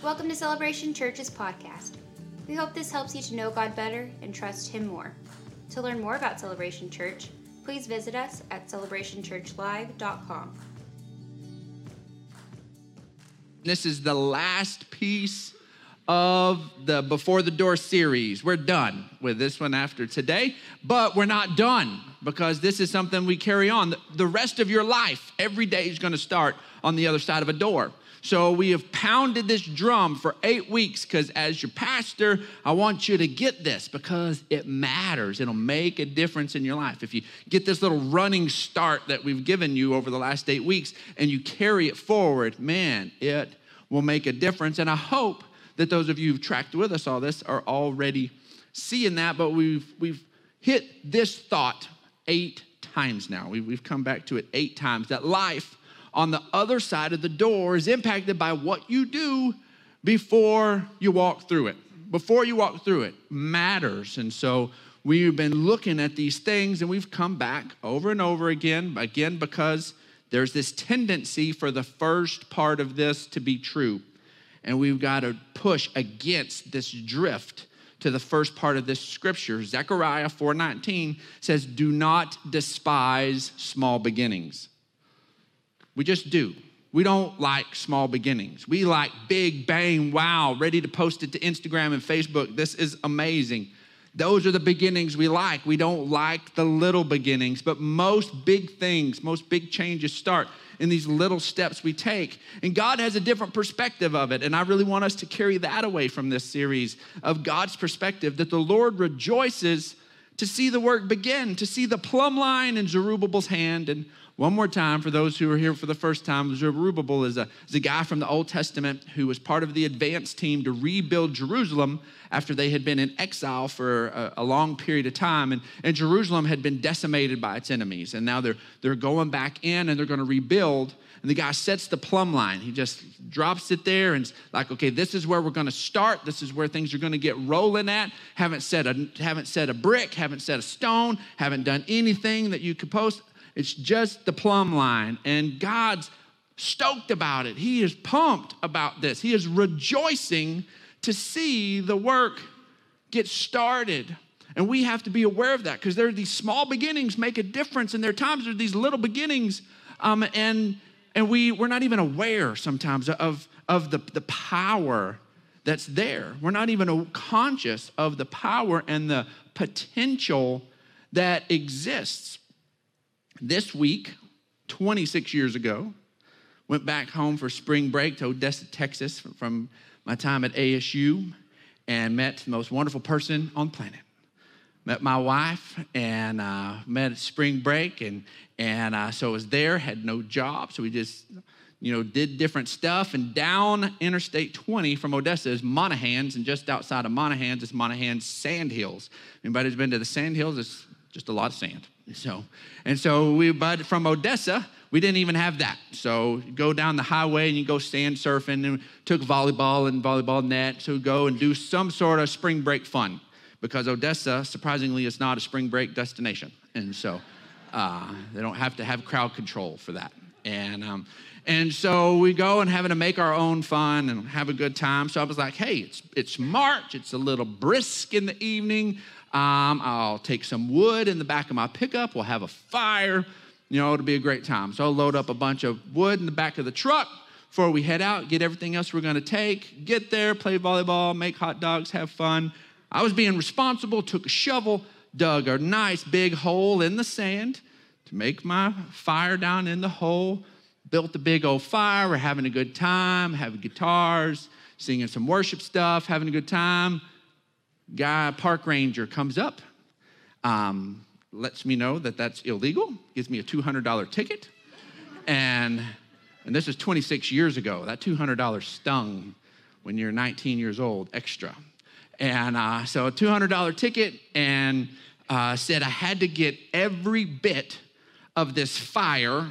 Welcome to Celebration Church's podcast. We hope this helps you to know God better and trust Him more. To learn more about Celebration Church, please visit us at celebrationchurchlive.com. This is the last piece of the Before the Door series. We're done with this one after today, but we're not done because this is something we carry on. The rest of your life, every day is going to start on the other side of a door. So we have pounded this drum for eight weeks because, as your pastor, I want you to get this because it matters. It'll make a difference in your life. If you get this little running start that we've given you over the last eight weeks and you carry it forward, man, it will make a difference. And I hope that those of you who've tracked with us all this are already seeing that, but we've, we've hit this thought eight times now. We've, we've come back to it eight times that life on the other side of the door is impacted by what you do before you walk through it. Before you walk through it matters. And so we've been looking at these things and we've come back over and over again, again, because there's this tendency for the first part of this to be true. And we've got to push against this drift to the first part of this scripture. Zechariah 4:19 says, "Do not despise small beginnings." We just do. We don't like small beginnings. We like big bang, wow, ready to post it to Instagram and Facebook. This is amazing. Those are the beginnings we like. We don't like the little beginnings, but most big things, most big changes start in these little steps we take. And God has a different perspective of it. And I really want us to carry that away from this series of God's perspective that the Lord rejoices to see the work begin, to see the plumb line in Zerubbabel's hand and one more time, for those who are here for the first time, Zerubbabel is a, is a guy from the Old Testament who was part of the advance team to rebuild Jerusalem after they had been in exile for a, a, long period of time. And, and Jerusalem had been decimated by its enemies. And now they're, they're going back in and they're going to rebuild. And the guy sets the plumb line. He just drops it there and like, okay, this is where we're going to start. This is where things are going to get rolling at. Haven't set a haven't set a brick, haven't set a stone, haven't done anything that you could post. It's just the plumb line. And God's stoked about it. He is pumped about this. He is rejoicing to see the work get started. And we have to be aware of that because there are these small beginnings make a difference, and there are times there are these little beginnings, um, and and we we're not even aware sometimes of of the, the power that's there. We're not even conscious of the power and the potential that exists this week, 26 years ago, went back home for spring break to Odessa, Texas from my time at ASU and met the most wonderful person on planet. Met my wife and uh, met at spring break, and, and uh, so I was there, had no job, so we just you know, did different stuff. And down Interstate 20 from Odessa is Monahans, and just outside of Monahans is Monahans Sand Hills. Anybody who's been to the Sand Hills, it's just a lot of sand. So, and so we, but from Odessa, we didn't even have that. So go down the highway and you go sand surfing and took volleyball and volleyball net. So go and do some sort of spring break fun because Odessa, surprisingly, is not a spring break destination. And so uh, they don't have to have crowd control for that. And, um, and so we go and having to make our own fun and have a good time. So I was like, hey, it's, it's March. It's a little brisk in the evening. Um, I'll take some wood in the back of my pickup. We'll have a fire. You know, it'll be a great time. So I'll load up a bunch of wood in the back of the truck before we head out, get everything else we're going to take, get there, play volleyball, make hot dogs, have fun. I was being responsible, took a shovel, dug a nice big hole in the sand to make my fire down in the hole, built a big old fire. We're having a good time, having guitars, singing some worship stuff, having a good time guy, park ranger, comes up, um, lets me know that that's illegal, gives me a $200 ticket. And, and this is 26 years ago. That $200 stung when you're 19 years old, extra. And uh, so a $200 ticket, and uh, said I had to get every bit of this fire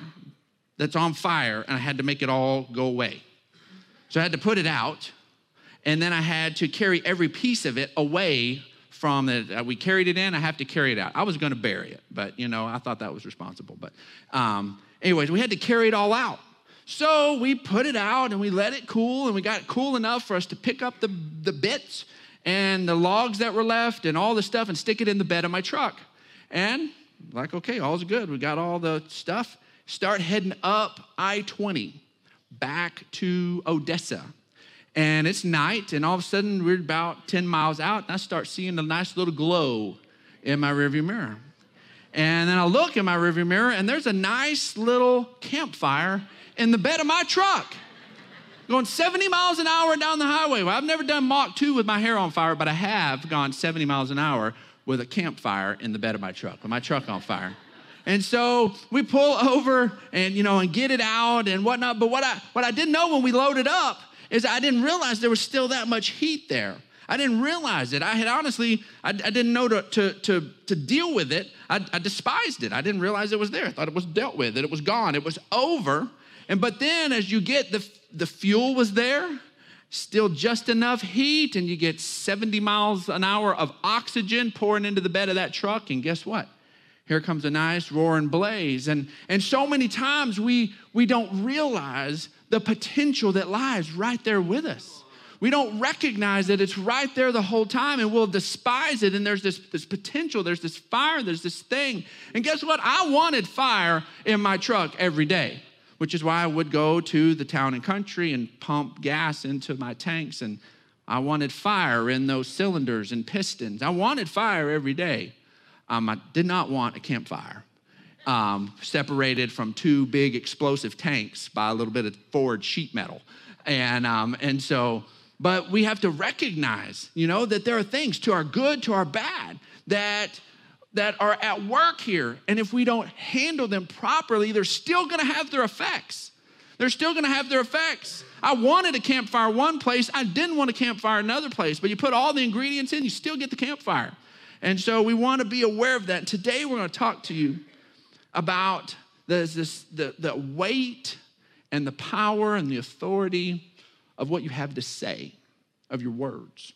that's on fire, and I had to make it all go away. So I had to put it out and then I had to carry every piece of it away from. Uh, we carried it in, I have to carry it out. I was going to bury it, but you know, I thought that was responsible. But, um, anyways, we had to carry it all out. So we put it out and we let it cool, and we got it cool enough for us to pick up the, the bits and the logs that were left and all the stuff and stick it in the bed of my truck. And like, okay, all's good. We got all the stuff. Start heading up I 20 back to Odessa. And it's night, and all of a sudden we're about 10 miles out, and I start seeing a nice little glow in my rearview mirror. And then I look in my rearview mirror, and there's a nice little campfire in the bed of my truck, going 70 miles an hour down the highway. Well, I've never done Mach 2 with my hair on fire, but I have gone 70 miles an hour with a campfire in the bed of my truck, with my truck on fire. And so we pull over and you know and get it out and whatnot. But what I what I didn't know when we loaded up is I didn't realize there was still that much heat there. I didn't realize it. I had honestly, I, I didn't know to, to, to, to, deal with it. I, I despised it. I didn't realize it was there. I thought it was dealt with, that it was gone, it was over. And but then as you get the, the fuel was there, still just enough heat, and you get 70 miles an hour of oxygen pouring into the bed of that truck. And guess what? Here comes a nice roaring blaze. And, and so many times we, we don't realize the potential that lies right there with us. We don't recognize that it's right there the whole time and we'll despise it. And there's this, this potential, there's this fire, there's this thing. And guess what? I wanted fire in my truck every day, which is why I would go to the town and country and pump gas into my tanks. And I wanted fire in those cylinders and pistons. I wanted fire every day. Um, I did not want a campfire. Um, separated from two big explosive tanks by a little bit of forged sheet metal. And, um, and so, but we have to recognize, you know, that there are things to our good, to our bad, that that are at work here. And if we don't handle them properly, they're still gonna have their effects. They're still gonna have their effects. I wanted a campfire one place, I didn't want a campfire another place, but you put all the ingredients in, you still get the campfire. And so we wanna be aware of that. Today we're gonna talk to you about this, this, the, the weight and the power and the authority of what you have to say, of your words.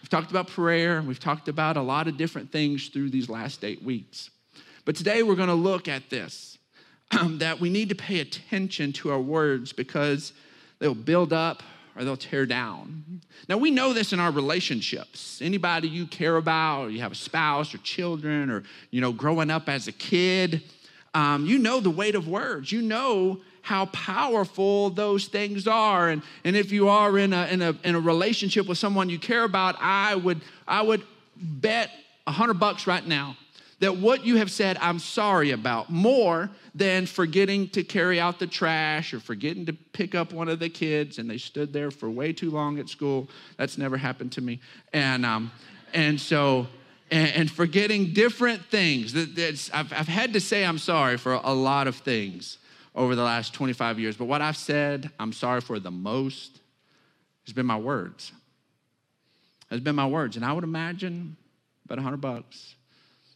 We've talked about prayer, we've talked about a lot of different things through these last eight weeks. But today we're going to look at this um, that we need to pay attention to our words because they'll build up or they'll tear down. Now we know this in our relationships. Anybody you care about, or you have a spouse or children, or you know, growing up as a kid, um, you know the weight of words. You know how powerful those things are. And, and if you are in a, in, a, in a relationship with someone you care about, I would, I would bet a hundred bucks right now that what you have said, I'm sorry about, more than forgetting to carry out the trash or forgetting to pick up one of the kids and they stood there for way too long at school. That's never happened to me. And, um, and so, and, and forgetting different things. That, I've, I've had to say I'm sorry for a lot of things over the last 25 years. But what I've said I'm sorry for the most has been my words. Has been my words. And I would imagine about 100 bucks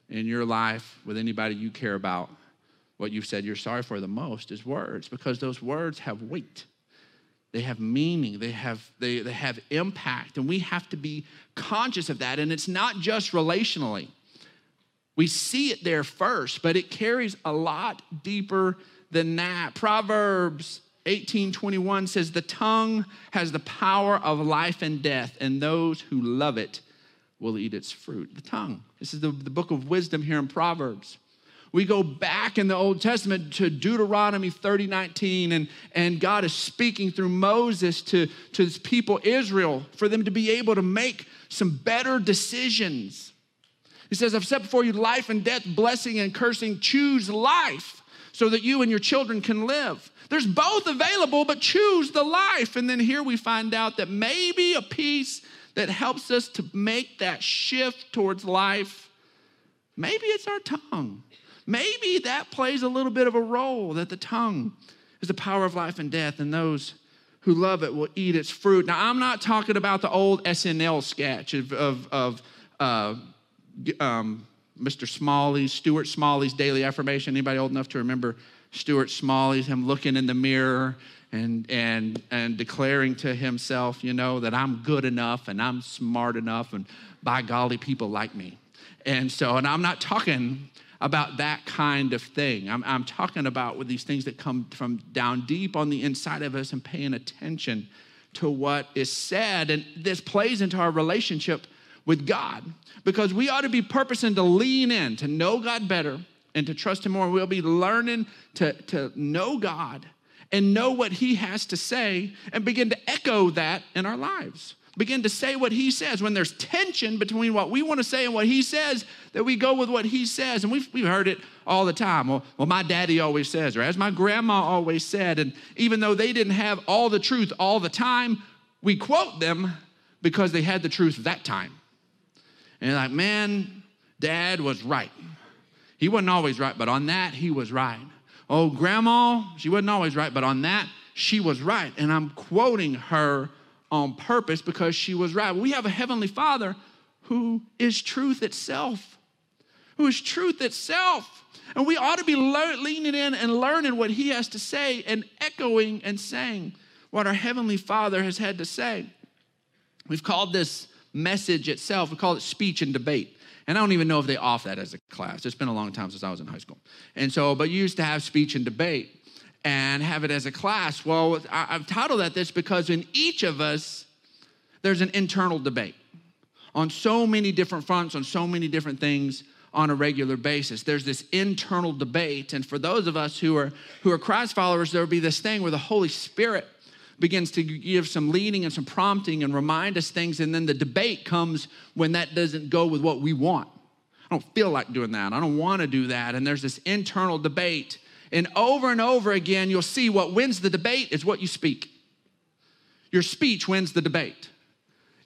in your life with anybody you care about, what you've said you're sorry for the most is words because those words have weight. They have meaning, they have, they, they have impact, and we have to be conscious of that. And it's not just relationally. We see it there first, but it carries a lot deeper than that. Proverbs 18:21 says the tongue has the power of life and death and those who love it will eat its fruit. The tongue. This is the, the book of wisdom here in Proverbs. We go back in the Old Testament to Deuteronomy 30, 19, and, and God is speaking through Moses to, to his people Israel for them to be able to make some better decisions. He says, I've set before you life and death, blessing and cursing. Choose life so that you and your children can live. There's both available, but choose the life. And then here we find out that maybe a piece that helps us to make that shift towards life, maybe it's our tongue. Maybe that plays a little bit of a role, that the tongue is the power of life and death, and those who love it will eat its fruit. Now, I'm not talking about the old SNL sketch of, of, of uh, um, Mr. Smalley's, Stuart Smalley's daily affirmation. Anybody old enough to remember Stuart Smalley's, him looking in the mirror and, and, and declaring to himself, you know, that I'm good enough and I'm smart enough and by golly, people like me. And so, and I'm not talking about that kind of thing. I'm, I'm talking about with these things that come from down deep on the inside of us and paying attention to what is said. And this plays into our relationship with God because we ought to be purposing to lean in, to know God better, and to trust Him more. We'll be learning to, to know God and know what He has to say and begin to echo that in our lives. Begin to say what He says. When there's tension between what we want to say and what He says, that we go with what He says. And we've, we've heard it all the time. Well, well, my daddy always says, or as my grandma always said. And even though they didn't have all the truth all the time, we quote them because they had the truth that time. And like, man, dad was right. He wasn't always right, but on that, he was right. Oh, grandma, she wasn't always right, but on that, she was right. And I'm quoting her on purpose because she was right. We have a heavenly father who is truth itself, who is truth itself. And we ought to be le- leaning in and learning what he has to say and echoing and saying what our heavenly father has had to say. We've called this message itself, we call it speech and debate. And I don't even know if they offer that as a class. It's been a long time since I was in high school. And so, but you used to have speech and debate and have it as a class. Well, I've titled that this because in each of us, there's an internal debate on so many different fronts, on so many different things on a regular basis. There's this internal debate. And for those of us who are who are Christ followers, there'll be this thing where the Holy Spirit begins to give some leading and some prompting and remind us things. And then the debate comes when that doesn't go with what we want. I don't feel like doing that. I don't want to do that. And there's this internal debate. And over and over again, you'll see what wins the debate is what you speak. Your speech wins the debate.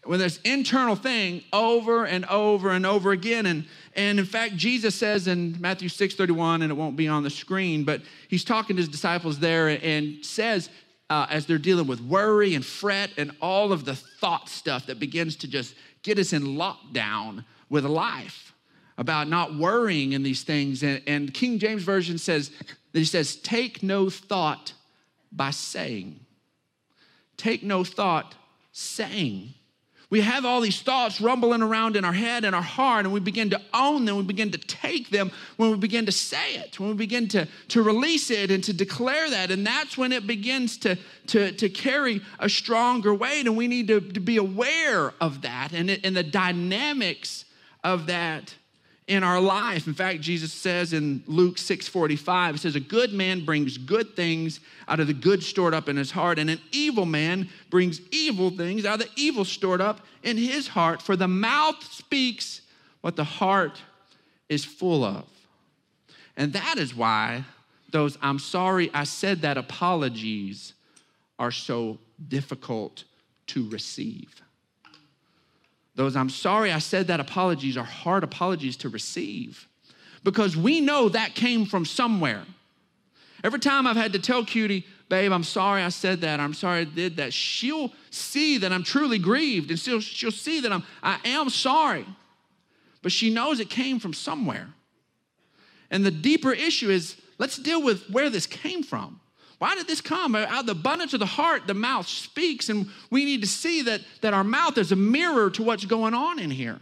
When there's internal thing over and over and over again. And, and in fact, Jesus says in Matthew 6 31, and it won't be on the screen, but he's talking to his disciples there and says, uh, as they're dealing with worry and fret and all of the thought stuff that begins to just get us in lockdown with life about not worrying in these things. And, and King James Version says, he says, take no thought by saying. Take no thought saying we have all these thoughts rumbling around in our head and our heart, and we begin to own them, we begin to take them when we begin to say it, when we begin to, to release it and to declare that. And that's when it begins to, to, to carry a stronger weight. And we need to, to be aware of that and, it, and the dynamics of that in our life. In fact, Jesus says in Luke 6:45, it says, A good man brings good things out of the good stored up in his heart, and an evil man brings evil things out of the evil stored up in his heart. For the mouth speaks what the heart is full of. And that is why those I'm sorry I said that apologies are so difficult to receive. Those I'm sorry I said that apologies are hard apologies to receive because we know that came from somewhere. Every time I've had to tell Cutie, babe, I'm sorry I said that, I'm sorry I did that, she'll see that I'm truly grieved and she'll, she'll see that I'm, I am sorry. But she knows it came from somewhere. And the deeper issue is let's deal with where this came from. Why did this come? Out of the abundance of the heart, the mouth speaks, and we need to see that, that our mouth is a mirror to what's going on in here.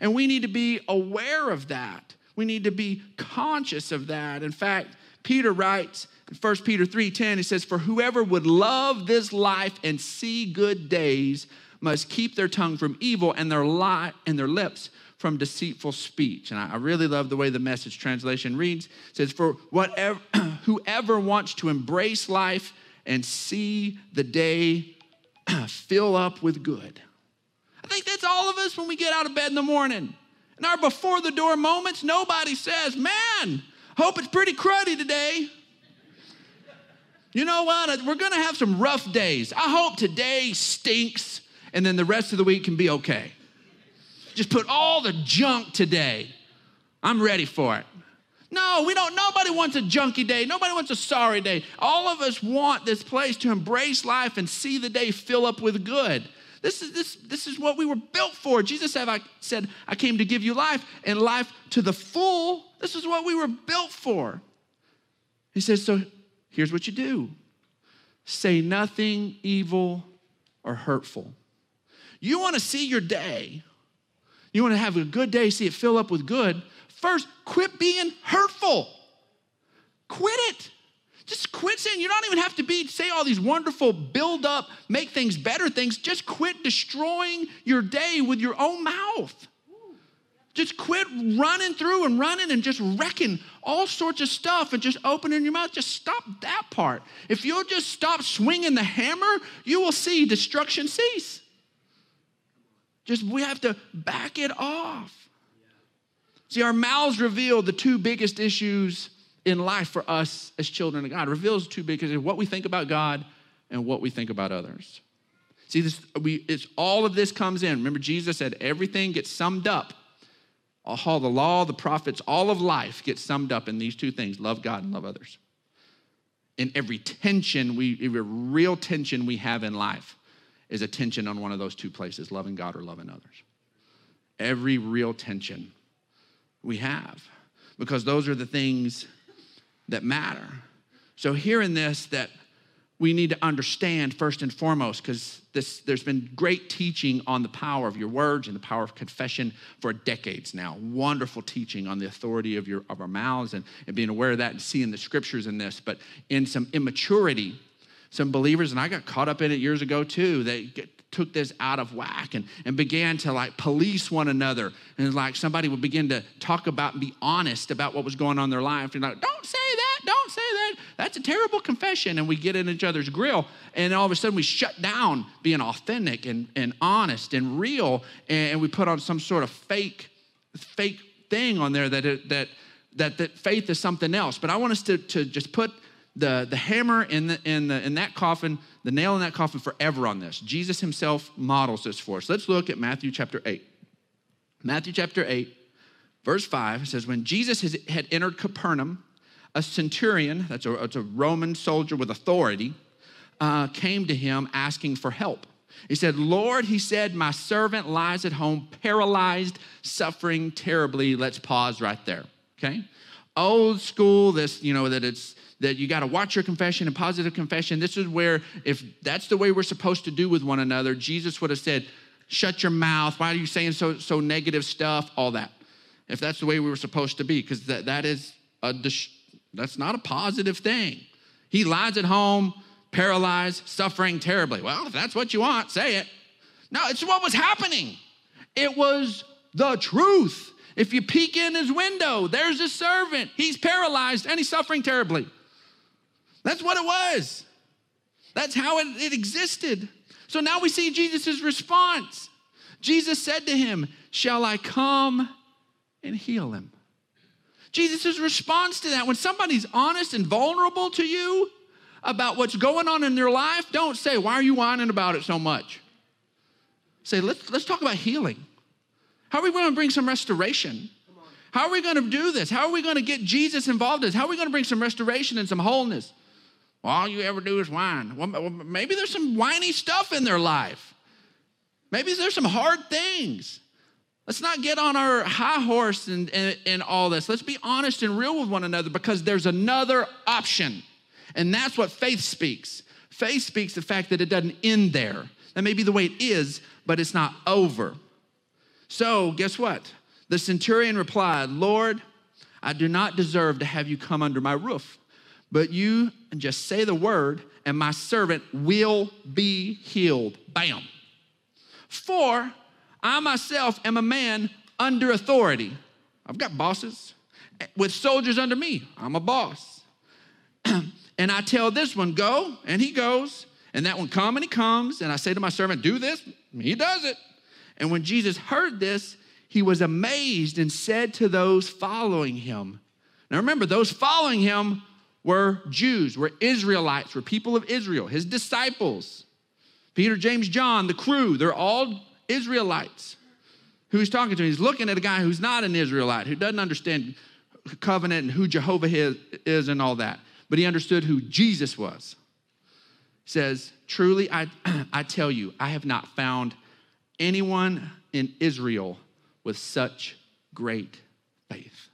And we need to be aware of that. We need to be conscious of that. In fact, Peter writes in 1 Peter 3:10, he says, For whoever would love this life and see good days must keep their tongue from evil and their lie and their lips from deceitful speech. And I really love the way the message translation reads. It says, For whatever whoever wants to embrace life and see the day fill up with good. I think that's all of us when we get out of bed in the morning. In our before the door moments, nobody says, Man, hope it's pretty cruddy today. You know what? Uh, we're gonna have some rough days. I hope today stinks and then the rest of the week can be okay. Just put all the junk today. I'm ready for it. No, we don't. Nobody wants a junky day. Nobody wants a sorry day. All of us want this place to embrace life and see the day fill up with good. This is, this, this is what we were built for. Jesus said I, said, I came to give you life and life to the full. This is what we were built for. He says, So here's what you do say nothing evil or hurtful. You want to see your day you want to have a good day, see it fill up with good, first quit being hurtful. Quit it. Just quit saying you don't even have to be say all these wonderful build up, make things better things. Just quit destroying your day with your own mouth. Just quit running through and running and just wrecking all sorts of stuff and just opening your mouth. Just stop that part. If you'll just stop swinging the hammer, you will see destruction cease. Just we have to back it off. See, our mouths reveal the two biggest issues in life for us as children of God. Reveals two big what we think about God and what we think about others. See, this we it's all of this comes in. Remember, Jesus said everything gets summed up all the law, the prophets, all of life gets summed up in these two things love God and love others. In every tension, we, every real tension we have in life is a tension on one of those two places loving God or loving others. Every real tension we have, because those are the things that matter. So, hearing this, that we need to understand first and foremost because there's been great teaching on the power of your words and the power of confession for decades now wonderful teaching on the authority of, your, of our mouths and, and being aware of that and seeing the scriptures in this but in some immaturity some believers and i got caught up in it years ago too. They took this out of whack and, and began to like police one another. And like somebody would begin to talk about and be honest about what was going on in their life. And like don't say that don't say that. That's a terrible confession. And we get in each other's grill and all of a sudden we shut down being authentic and, and honest and real and we put on some sort of fake fake thing on there that it, that that that faith is something else. But i want us to, to just put the, the hammer in, the, in, the, in that coffin, the nail in that coffin forever on this. Jesus himself models this for us. Let's look at Matthew chapter 8. Matthew chapter 8, verse 5 says, When Jesus had entered Capernaum, a centurion, that's a, that's a Roman soldier with authority, uh, came to him asking for help. He said, Lord, he said, my servant lies at home, paralyzed, suffering terribly. Let's pause right there, okay? Old school, this, you know, that it's that you got to watch your confession and positive confession. This is where, if that's the way we're supposed to do with one another, Jesus would have said, Shut your mouth. Why are you saying so, so negative stuff? All that. If that's the way we were supposed to be, because that, that is a, that's not a positive thing. He lies at home, paralyzed, suffering terribly. Well, if that's what you want, say it. No, it's what was happening. It was the truth. If you peek in his window, there's a servant. He's paralyzed and he's suffering terribly. That's what it was. That's how it, it existed. So now we see Jesus' response. Jesus said to him, Shall I come and heal him? Jesus' response to that, when somebody's honest and vulnerable to you about what's going on in their life, don't say, Why are you whining about it so much? Say, Let's, let's talk about healing. How are we going to bring some restoration? How are we going to do this? How are we going to get Jesus involved in this? How are we going to bring some restoration and some wholeness? Well, all you ever do is whine. Well, maybe there's some whiny stuff in their life. Maybe there's some hard things. Let's not get on our high horse and, and, and, all this. Let's be honest and real with one another because there's another option. And that's what faith speaks. Faith speaks the fact that it doesn't end there. That may be the way it is, but it's not over. So, guess what? The centurion replied, Lord, I do not deserve to have you come under my roof but you just say the word, and my servant will be healed. Bam. For I myself am a man under authority. I've got bosses with soldiers under me. I'm a boss. and I tell this one, go, and he goes. And that one, come, and he comes. And I say to my servant, do this. He does it. And when Jesus heard this, he was amazed and said to those following him. Now remember, those following him were Jews, were Israelites, were people of Israel, his disciples. Peter, James, John, the crew, they're all Israelites. Who he's talking to, he's looking at a guy who's not an Israelite, who doesn't understand covenant and who Jehovah is and all that. But he understood who Jesus was. He says, Truly, I, I tell you, I have not found anyone in Israel with such great faith.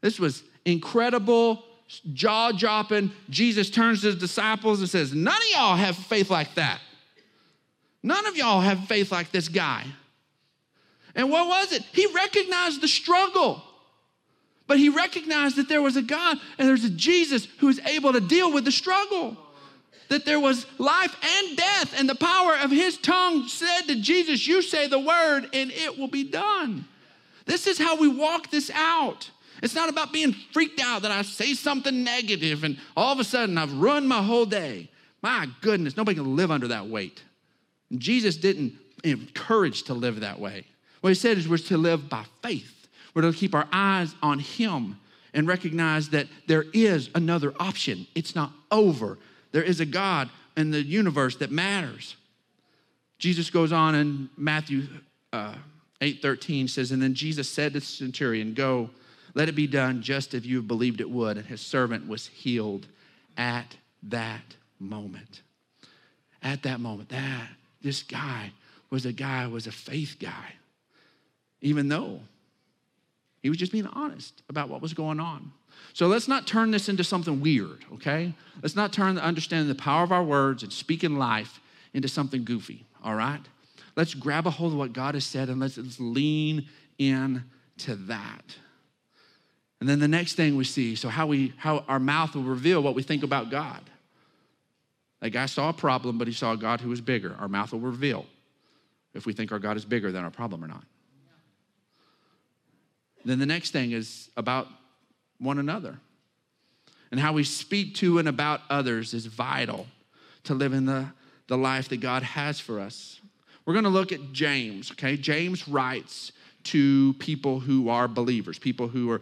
This was incredible jaw dropping, Jesus turns to his disciples and says, None of y'all have faith like that. None of y'all have faith like this guy. And what was it? He recognized the struggle. But he recognized that there was a God and there's a Jesus who is able to deal with the struggle. That there was life and death, and the power of his tongue said to Jesus, You say the word, and it will be done. This is how we walk this out. It's not about being freaked out that I say something negative and all of a sudden I've ruined my whole day. My goodness, nobody can live under that weight. And Jesus didn't encourage to live that way. What he said is we're to live by faith. We're to keep our eyes on him and recognize that there is another option. It's not over. There is a God in the universe that matters. Jesus goes on in Matthew uh, 8 13 says, And then Jesus said to the centurion, Go, let it be done just as you believed it would. And his servant was healed at that moment. At that moment, that this guy was a guy, was a faith guy, even though he was just being honest about what was going on. So let's not turn this into something weird, okay? Let's not turn the understanding the power of our words and speaking life into something goofy, all right? Let's grab a hold of what God has said and let's, let's lean in to that. And then the next thing we see, so how we how our mouth will reveal what we think about God. That guy saw a problem, but he saw a God who was bigger. Our mouth will reveal if we think our God is bigger than our problem or not. Then the next thing is about one another. And how we speak to and about others is vital to living the, the life that God has for us. We're gonna look at James, okay? James writes to people who are believers, people who are,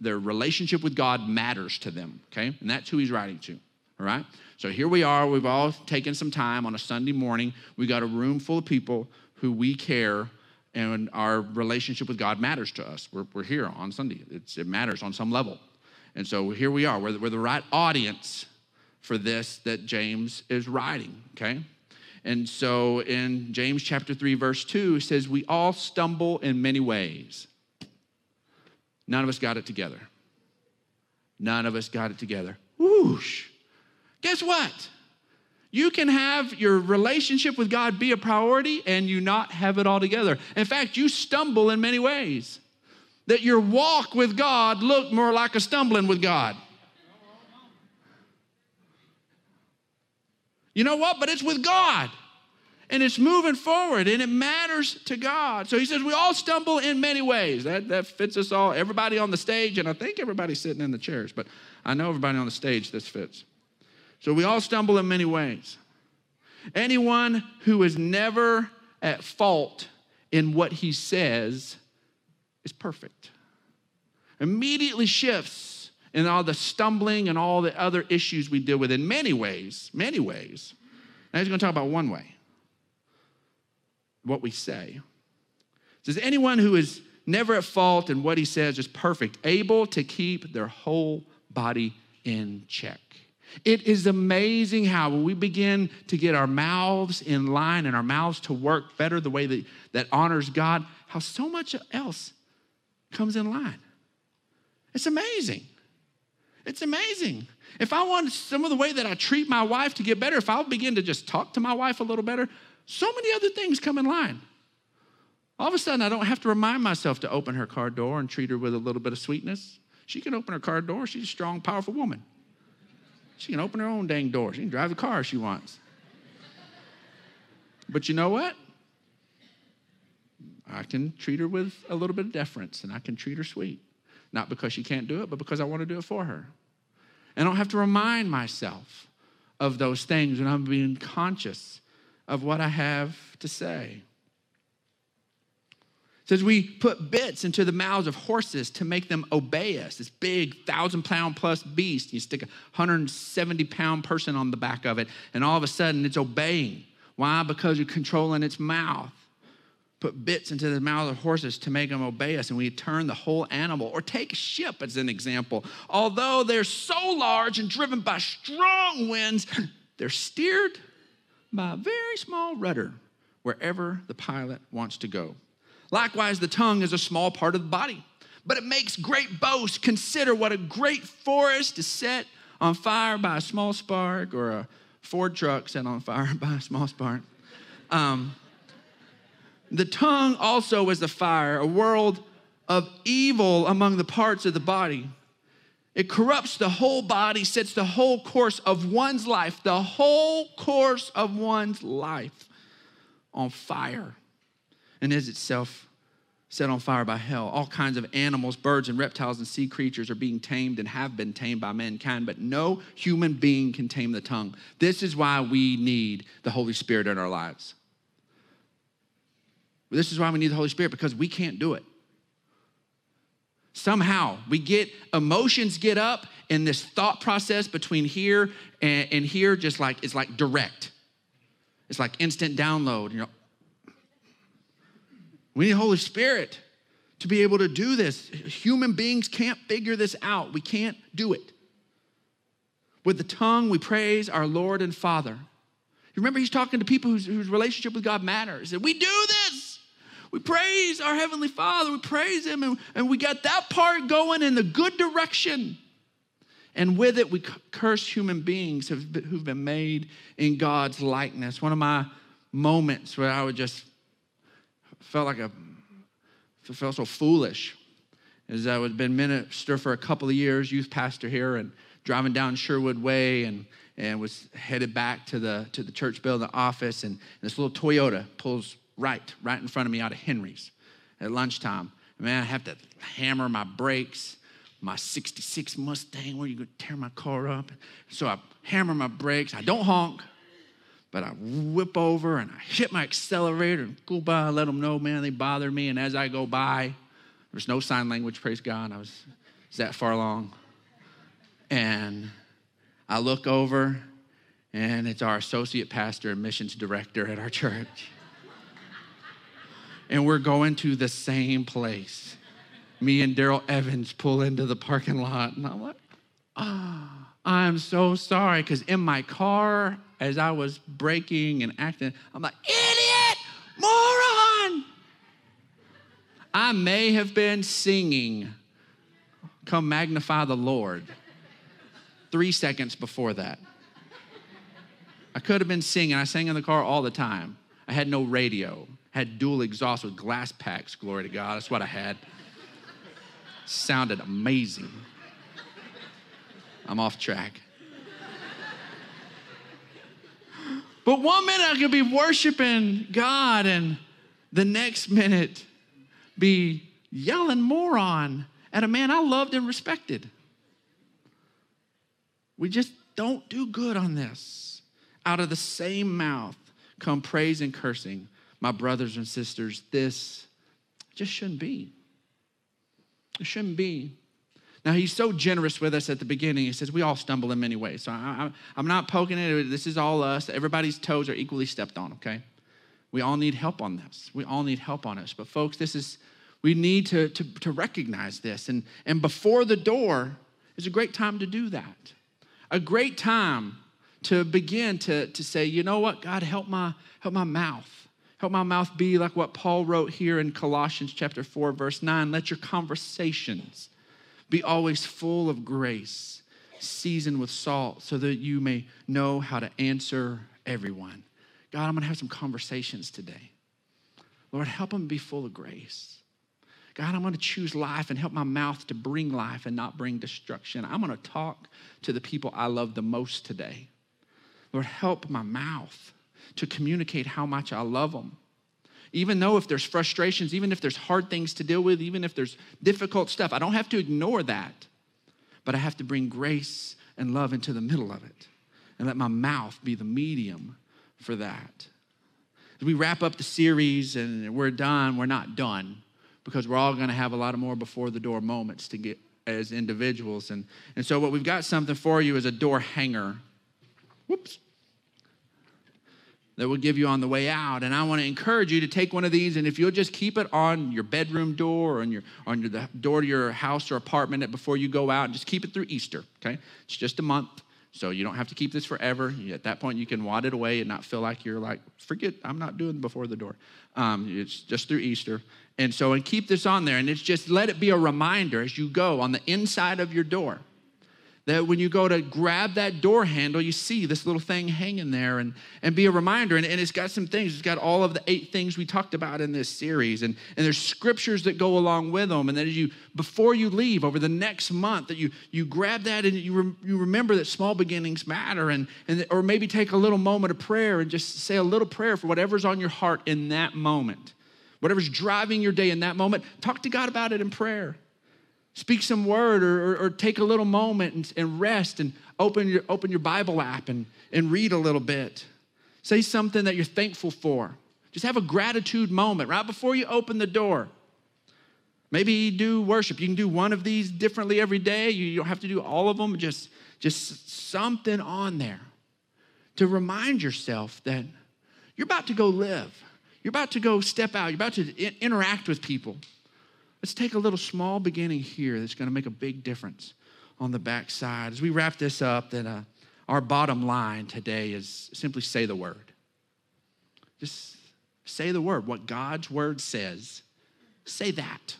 their relationship with God matters to them, okay? And that's who he's writing to, all right? So here we are, we've all taken some time on a Sunday morning. We got a room full of people who we care and our relationship with God matters to us. We're, we're here on Sunday, it's, it matters on some level. And so here we are, we're, we're the right audience for this that James is writing, okay? And so in James chapter 3, verse 2, it says, We all stumble in many ways. None of us got it together. None of us got it together. Whoosh. Guess what? You can have your relationship with God be a priority and you not have it all together. In fact, you stumble in many ways. That your walk with God look more like a stumbling with God. You know what? But it's with God. And it's moving forward and it matters to God. So he says, we all stumble in many ways. That, that fits us all, everybody on the stage, and I think everybody sitting in the chairs, but I know everybody on the stage this fits. So we all stumble in many ways. Anyone who is never at fault in what he says is perfect. Immediately shifts in all the stumbling and all the other issues we deal with in many ways, many ways. Now he's going to talk about one way what we say. It says, anyone who is never at fault in what he says is perfect, able to keep their whole body in check. It is amazing how when we begin to get our mouths in line and our mouths to work better the way that, that honors God, how so much else comes in line. It's amazing. It's amazing. If I want some of the way that I treat my wife to get better, if I'll begin to just talk to my wife a little better, so many other things come in line. All of a sudden, I don't have to remind myself to open her car door and treat her with a little bit of sweetness. She can open her car door. She's a strong, powerful woman. She can open her own dang door. She can drive the car if she wants. But you know what? I can treat her with a little bit of deference and I can treat her sweet. Not because she can't do it, but because I want to do it for her. And I don't have to remind myself of those things when I'm being conscious of what I have to say says we put bits into the mouths of horses to make them obey us. This big thousand pound plus beast. You stick a 170 pound person on the back of it, and all of a sudden it's obeying. Why? Because you're controlling its mouth. Put bits into the mouths of horses to make them obey us, and we turn the whole animal. Or take a ship as an example. Although they're so large and driven by strong winds, they're steered by a very small rudder wherever the pilot wants to go. Likewise, the tongue is a small part of the body, but it makes great boast. Consider what a great forest is set on fire by a small spark, or a Ford truck set on fire by a small spark. Um, The tongue also is a fire, a world of evil among the parts of the body. It corrupts the whole body, sets the whole course of one's life, the whole course of one's life on fire, and is itself set on fire by hell. All kinds of animals, birds, and reptiles and sea creatures are being tamed and have been tamed by mankind, but no human being can tame the tongue. This is why we need the Holy Spirit in our lives. This is why we need the Holy Spirit because we can't do it. Somehow we get emotions get up and this thought process between here and, and here just like it's like direct. It's like instant download. You know, we need Holy Spirit to be able to do this. Human beings can't figure this out. We can't do it. With the tongue, we praise our Lord and Father. You remember, he's talking to people whose, whose relationship with God matters. And we do this. We praise our Heavenly Father. We praise Him, and, and we got that part going in the good direction. And with it, we curse human beings who've been made in God's likeness. One of my moments where I would just felt like a felt so foolish is I had been minister for a couple of years, youth pastor here, and driving down Sherwood Way and and was headed back to the to the church building office, and this little Toyota pulls right, right in front of me out of Henry's at lunchtime. Man, I have to hammer my brakes. My 66 Mustang, where you gonna tear my car up? So I hammer my brakes. I don't honk, but I whip over and I hit my accelerator and go by, let them know, man, they bother me. And as I go by, there's no sign language, praise God. I was, was that far along. And I look over, and it's our associate pastor and missions director at our church and we're going to the same place. Me and Daryl Evans pull into the parking lot, and I'm like, ah, oh, I'm so sorry. Because in my car, as I was braking and acting, I'm like, idiot, moron. I may have been singing, Come Magnify the Lord, three seconds before that. I could have been singing. I sang in the car all the time. I had no radio had dual exhaust with glass packs. Glory to God. That's what I had. Sounded amazing. I'm off track. But one minute I could be worshiping God, and the next minute be yelling moron at a man I loved and respected. We just don't do good on this. Out of the same mouth come praise and cursing my brothers and sisters, this just shouldn't be. It shouldn't be. Now, he's so generous with us at the beginning. He says, We all stumble in many ways. So I, am not poking it. This is all us. Everybody's toes are equally stepped on, okay? We all need help on this. We all need help on this. But, folks, this is, we need to, to, to recognize this. And, and before the door is a great time to do that. A great time to begin to, to say, You know what? God, help my, help my mouth. Help my mouth be like what Paul wrote here in Colossians chapter 4 verse 9. Let your conversations be always full of grace, seasoned with salt, so that you may know how to answer everyone. God, I'm going to have some conversations today. Lord, help them be full of grace. God, I'm going to choose life and help my mouth to bring life and not bring destruction. I'm going to talk to the people I love the most today. Lord, help my mouth to communicate how much I love them. Even though if there's frustrations, even if there's hard things to deal with, even if there's difficult stuff, I don't have to ignore that. But I have to bring grace and love into the middle of it and let my mouth be the medium for that. As we wrap up the series and we're done, we're not done because we're all going to have a lot of more before the door moments to get as individuals. And, and so, what we've got something for you is a door hanger. Whoops that will give you on the way out. And I want to encourage you to take one of these, and if you'll just keep it on your bedroom door or on your on your, the door to your house or apartment before you go out, and just keep it through Easter. Okay, it's just a month, so you don't have to keep this forever. At that point, you can wad it away and not feel like you're like, forget, I'm not doing before the door. Um, it's just through Easter. And so, and keep this on there, and it's just let it be a reminder as you go on the inside of your door that when you go to grab that door handle, you see this little thing hanging there and, and be a reminder. And, and it's got some things. It's got all of the eight things we talked about in this series. And, and there's scriptures that go along with them. And then as you, before you leave over the next month, that you, you grab that and you, re, you remember that small beginnings matter. And, and, or maybe take a little moment of prayer and just say a little prayer for whatever's on your heart in that moment. Whatever's driving your day in that moment, talk to God about it in prayer. Speak some word or, or, or take a little moment and, and, rest and open your, open your Bible app and, and read a little bit. Say something that you're thankful for. Just have a gratitude moment right before you open the door. Maybe do worship. You can do one of these differently every day. You don't have to do all of them. Just, just something on there to remind yourself that you're about to go live. You're about to go step out. You're about to interact with people. Let's take a little small beginning here that's going to make a big difference on the backside. As we wrap this up, that uh, our bottom line today is simply say the word. Just say the word. What God's word says, say that.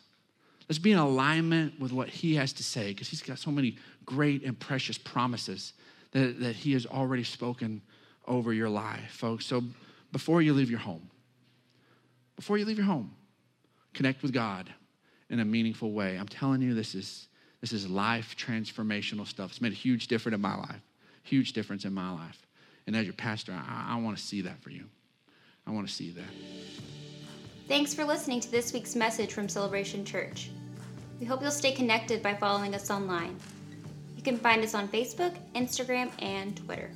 Let's be in alignment with what He has to say because He's got so many great and precious promises that, that He has already spoken over your life, folks. So before you leave your home, before you leave your home, connect with God in a meaningful way. I'm telling you, this is, this is life transformational stuff. It's made a huge difference in my life, huge difference in my life. And as your pastor, I, I want to see that for you. I want to see that. Thanks for listening to this week's message from Celebration Church. We hope you'll stay connected by following us online. You can find us on Facebook, Instagram, and Twitter.